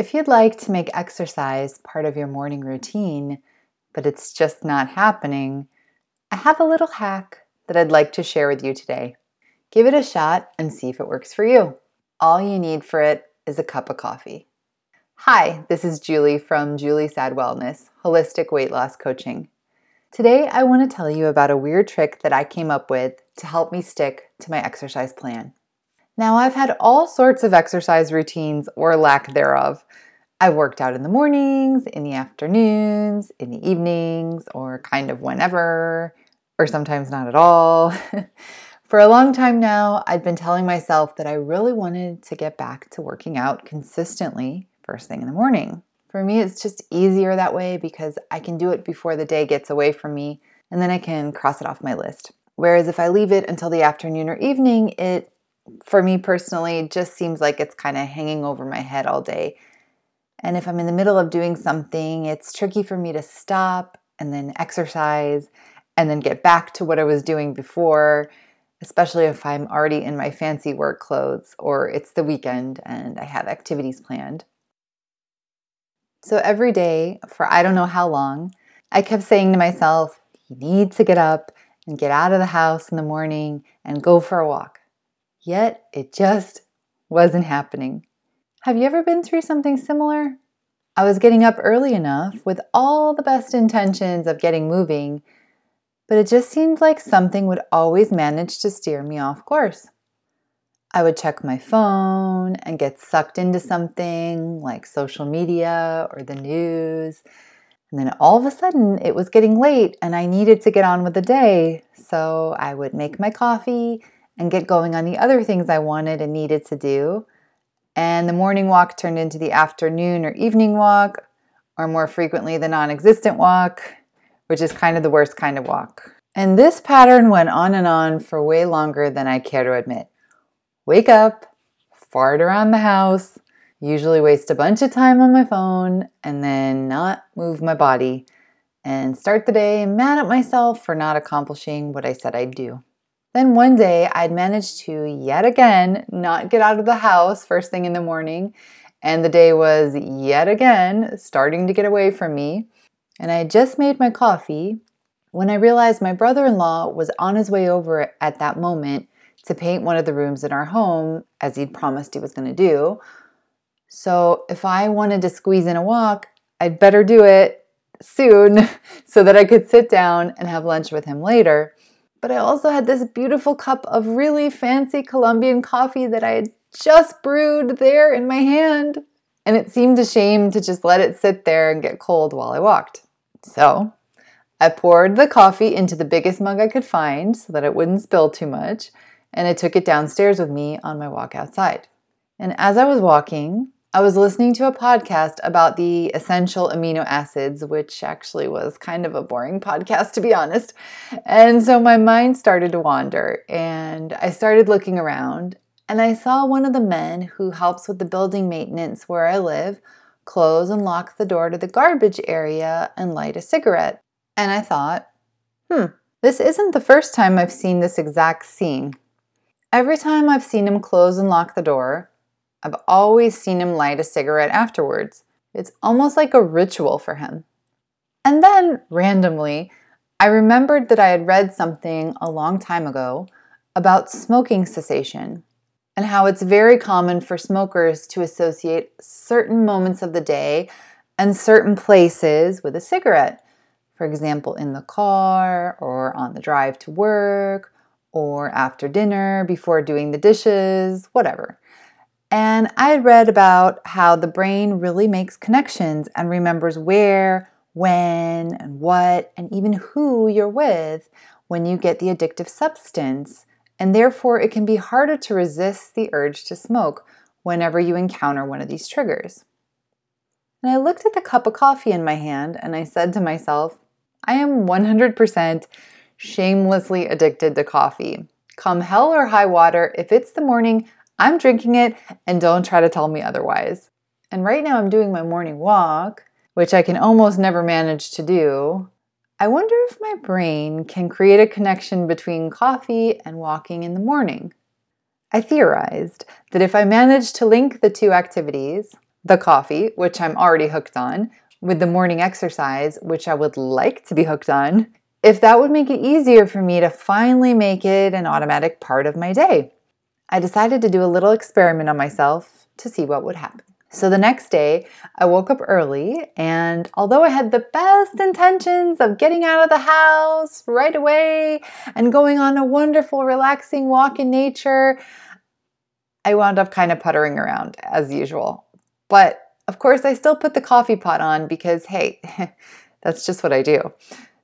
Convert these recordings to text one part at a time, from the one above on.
If you'd like to make exercise part of your morning routine, but it's just not happening, I have a little hack that I'd like to share with you today. Give it a shot and see if it works for you. All you need for it is a cup of coffee. Hi, this is Julie from Julie Sad Wellness, Holistic Weight Loss Coaching. Today, I want to tell you about a weird trick that I came up with to help me stick to my exercise plan. Now, I've had all sorts of exercise routines or lack thereof. I've worked out in the mornings, in the afternoons, in the evenings, or kind of whenever, or sometimes not at all. For a long time now, I'd been telling myself that I really wanted to get back to working out consistently first thing in the morning. For me, it's just easier that way because I can do it before the day gets away from me and then I can cross it off my list. Whereas if I leave it until the afternoon or evening, it for me personally, just seems like it's kind of hanging over my head all day. And if I'm in the middle of doing something, it's tricky for me to stop and then exercise and then get back to what I was doing before, especially if I'm already in my fancy work clothes or it's the weekend and I have activities planned. So every day, for I don't know how long, I kept saying to myself, you need to get up and get out of the house in the morning and go for a walk. Yet it just wasn't happening. Have you ever been through something similar? I was getting up early enough with all the best intentions of getting moving, but it just seemed like something would always manage to steer me off course. I would check my phone and get sucked into something like social media or the news. And then all of a sudden it was getting late and I needed to get on with the day. So I would make my coffee and get going on the other things I wanted and needed to do. And the morning walk turned into the afternoon or evening walk, or more frequently, the non existent walk, which is kind of the worst kind of walk. And this pattern went on and on for way longer than I care to admit. Wake up, fart around the house, usually waste a bunch of time on my phone, and then not move my body, and start the day mad at myself for not accomplishing what I said I'd do. Then one day I'd managed to yet again not get out of the house first thing in the morning, and the day was yet again starting to get away from me. And I had just made my coffee when I realized my brother in law was on his way over at that moment to paint one of the rooms in our home as he'd promised he was going to do. So if I wanted to squeeze in a walk, I'd better do it soon so that I could sit down and have lunch with him later. But I also had this beautiful cup of really fancy Colombian coffee that I had just brewed there in my hand. And it seemed a shame to just let it sit there and get cold while I walked. So I poured the coffee into the biggest mug I could find so that it wouldn't spill too much, and I took it downstairs with me on my walk outside. And as I was walking, I was listening to a podcast about the essential amino acids, which actually was kind of a boring podcast, to be honest. And so my mind started to wander, and I started looking around, and I saw one of the men who helps with the building maintenance where I live close and lock the door to the garbage area and light a cigarette. And I thought, hmm, this isn't the first time I've seen this exact scene. Every time I've seen him close and lock the door, I've always seen him light a cigarette afterwards. It's almost like a ritual for him. And then, randomly, I remembered that I had read something a long time ago about smoking cessation and how it's very common for smokers to associate certain moments of the day and certain places with a cigarette. For example, in the car or on the drive to work or after dinner, before doing the dishes, whatever. And I had read about how the brain really makes connections and remembers where, when, and what, and even who you're with when you get the addictive substance. And therefore, it can be harder to resist the urge to smoke whenever you encounter one of these triggers. And I looked at the cup of coffee in my hand and I said to myself, I am 100% shamelessly addicted to coffee. Come hell or high water, if it's the morning, I'm drinking it and don't try to tell me otherwise. And right now I'm doing my morning walk, which I can almost never manage to do. I wonder if my brain can create a connection between coffee and walking in the morning. I theorized that if I managed to link the two activities, the coffee, which I'm already hooked on, with the morning exercise, which I would like to be hooked on, if that would make it easier for me to finally make it an automatic part of my day. I decided to do a little experiment on myself to see what would happen. So the next day, I woke up early, and although I had the best intentions of getting out of the house right away and going on a wonderful, relaxing walk in nature, I wound up kind of puttering around as usual. But of course, I still put the coffee pot on because, hey, that's just what I do.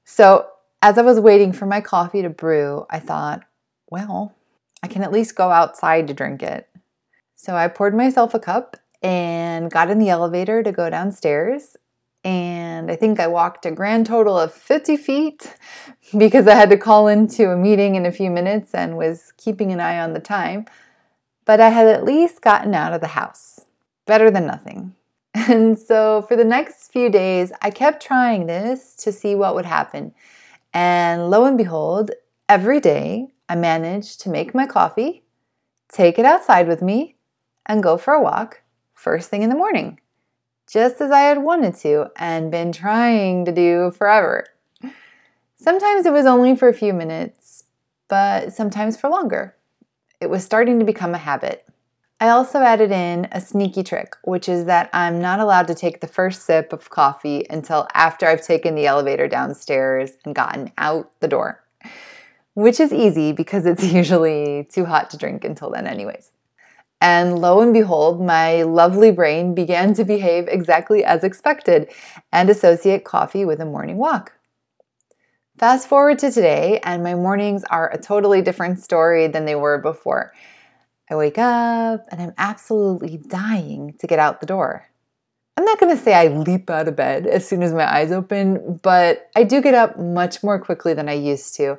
So as I was waiting for my coffee to brew, I thought, well, I can at least go outside to drink it. So I poured myself a cup and got in the elevator to go downstairs. And I think I walked a grand total of 50 feet because I had to call into a meeting in a few minutes and was keeping an eye on the time. But I had at least gotten out of the house. Better than nothing. And so for the next few days, I kept trying this to see what would happen. And lo and behold, every day I managed to make my coffee, take it outside with me, and go for a walk first thing in the morning, just as I had wanted to and been trying to do forever. Sometimes it was only for a few minutes, but sometimes for longer. It was starting to become a habit. I also added in a sneaky trick, which is that I'm not allowed to take the first sip of coffee until after I've taken the elevator downstairs and gotten out the door, which is easy because it's usually too hot to drink until then, anyways. And lo and behold, my lovely brain began to behave exactly as expected and associate coffee with a morning walk. Fast forward to today, and my mornings are a totally different story than they were before. I wake up and I'm absolutely dying to get out the door. I'm not to say I leap out of bed as soon as my eyes open, but I do get up much more quickly than I used to.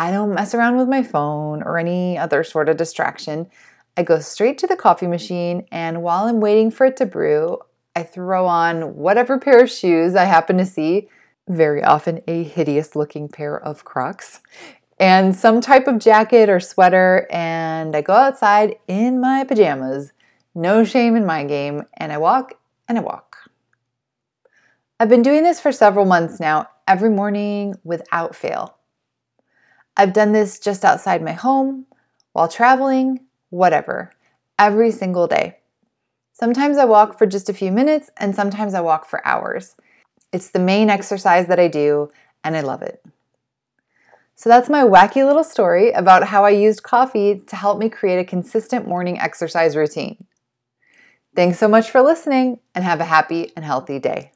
I don't mess around with my phone or any other sort of distraction. I go straight to the coffee machine, and while I'm waiting for it to brew, I throw on whatever pair of shoes I happen to see, very often a hideous looking pair of Crocs, and some type of jacket or sweater, and I go outside in my pajamas. No shame in my game, and I walk and I walk. I've been doing this for several months now, every morning without fail. I've done this just outside my home, while traveling, whatever, every single day. Sometimes I walk for just a few minutes, and sometimes I walk for hours. It's the main exercise that I do, and I love it. So that's my wacky little story about how I used coffee to help me create a consistent morning exercise routine. Thanks so much for listening, and have a happy and healthy day.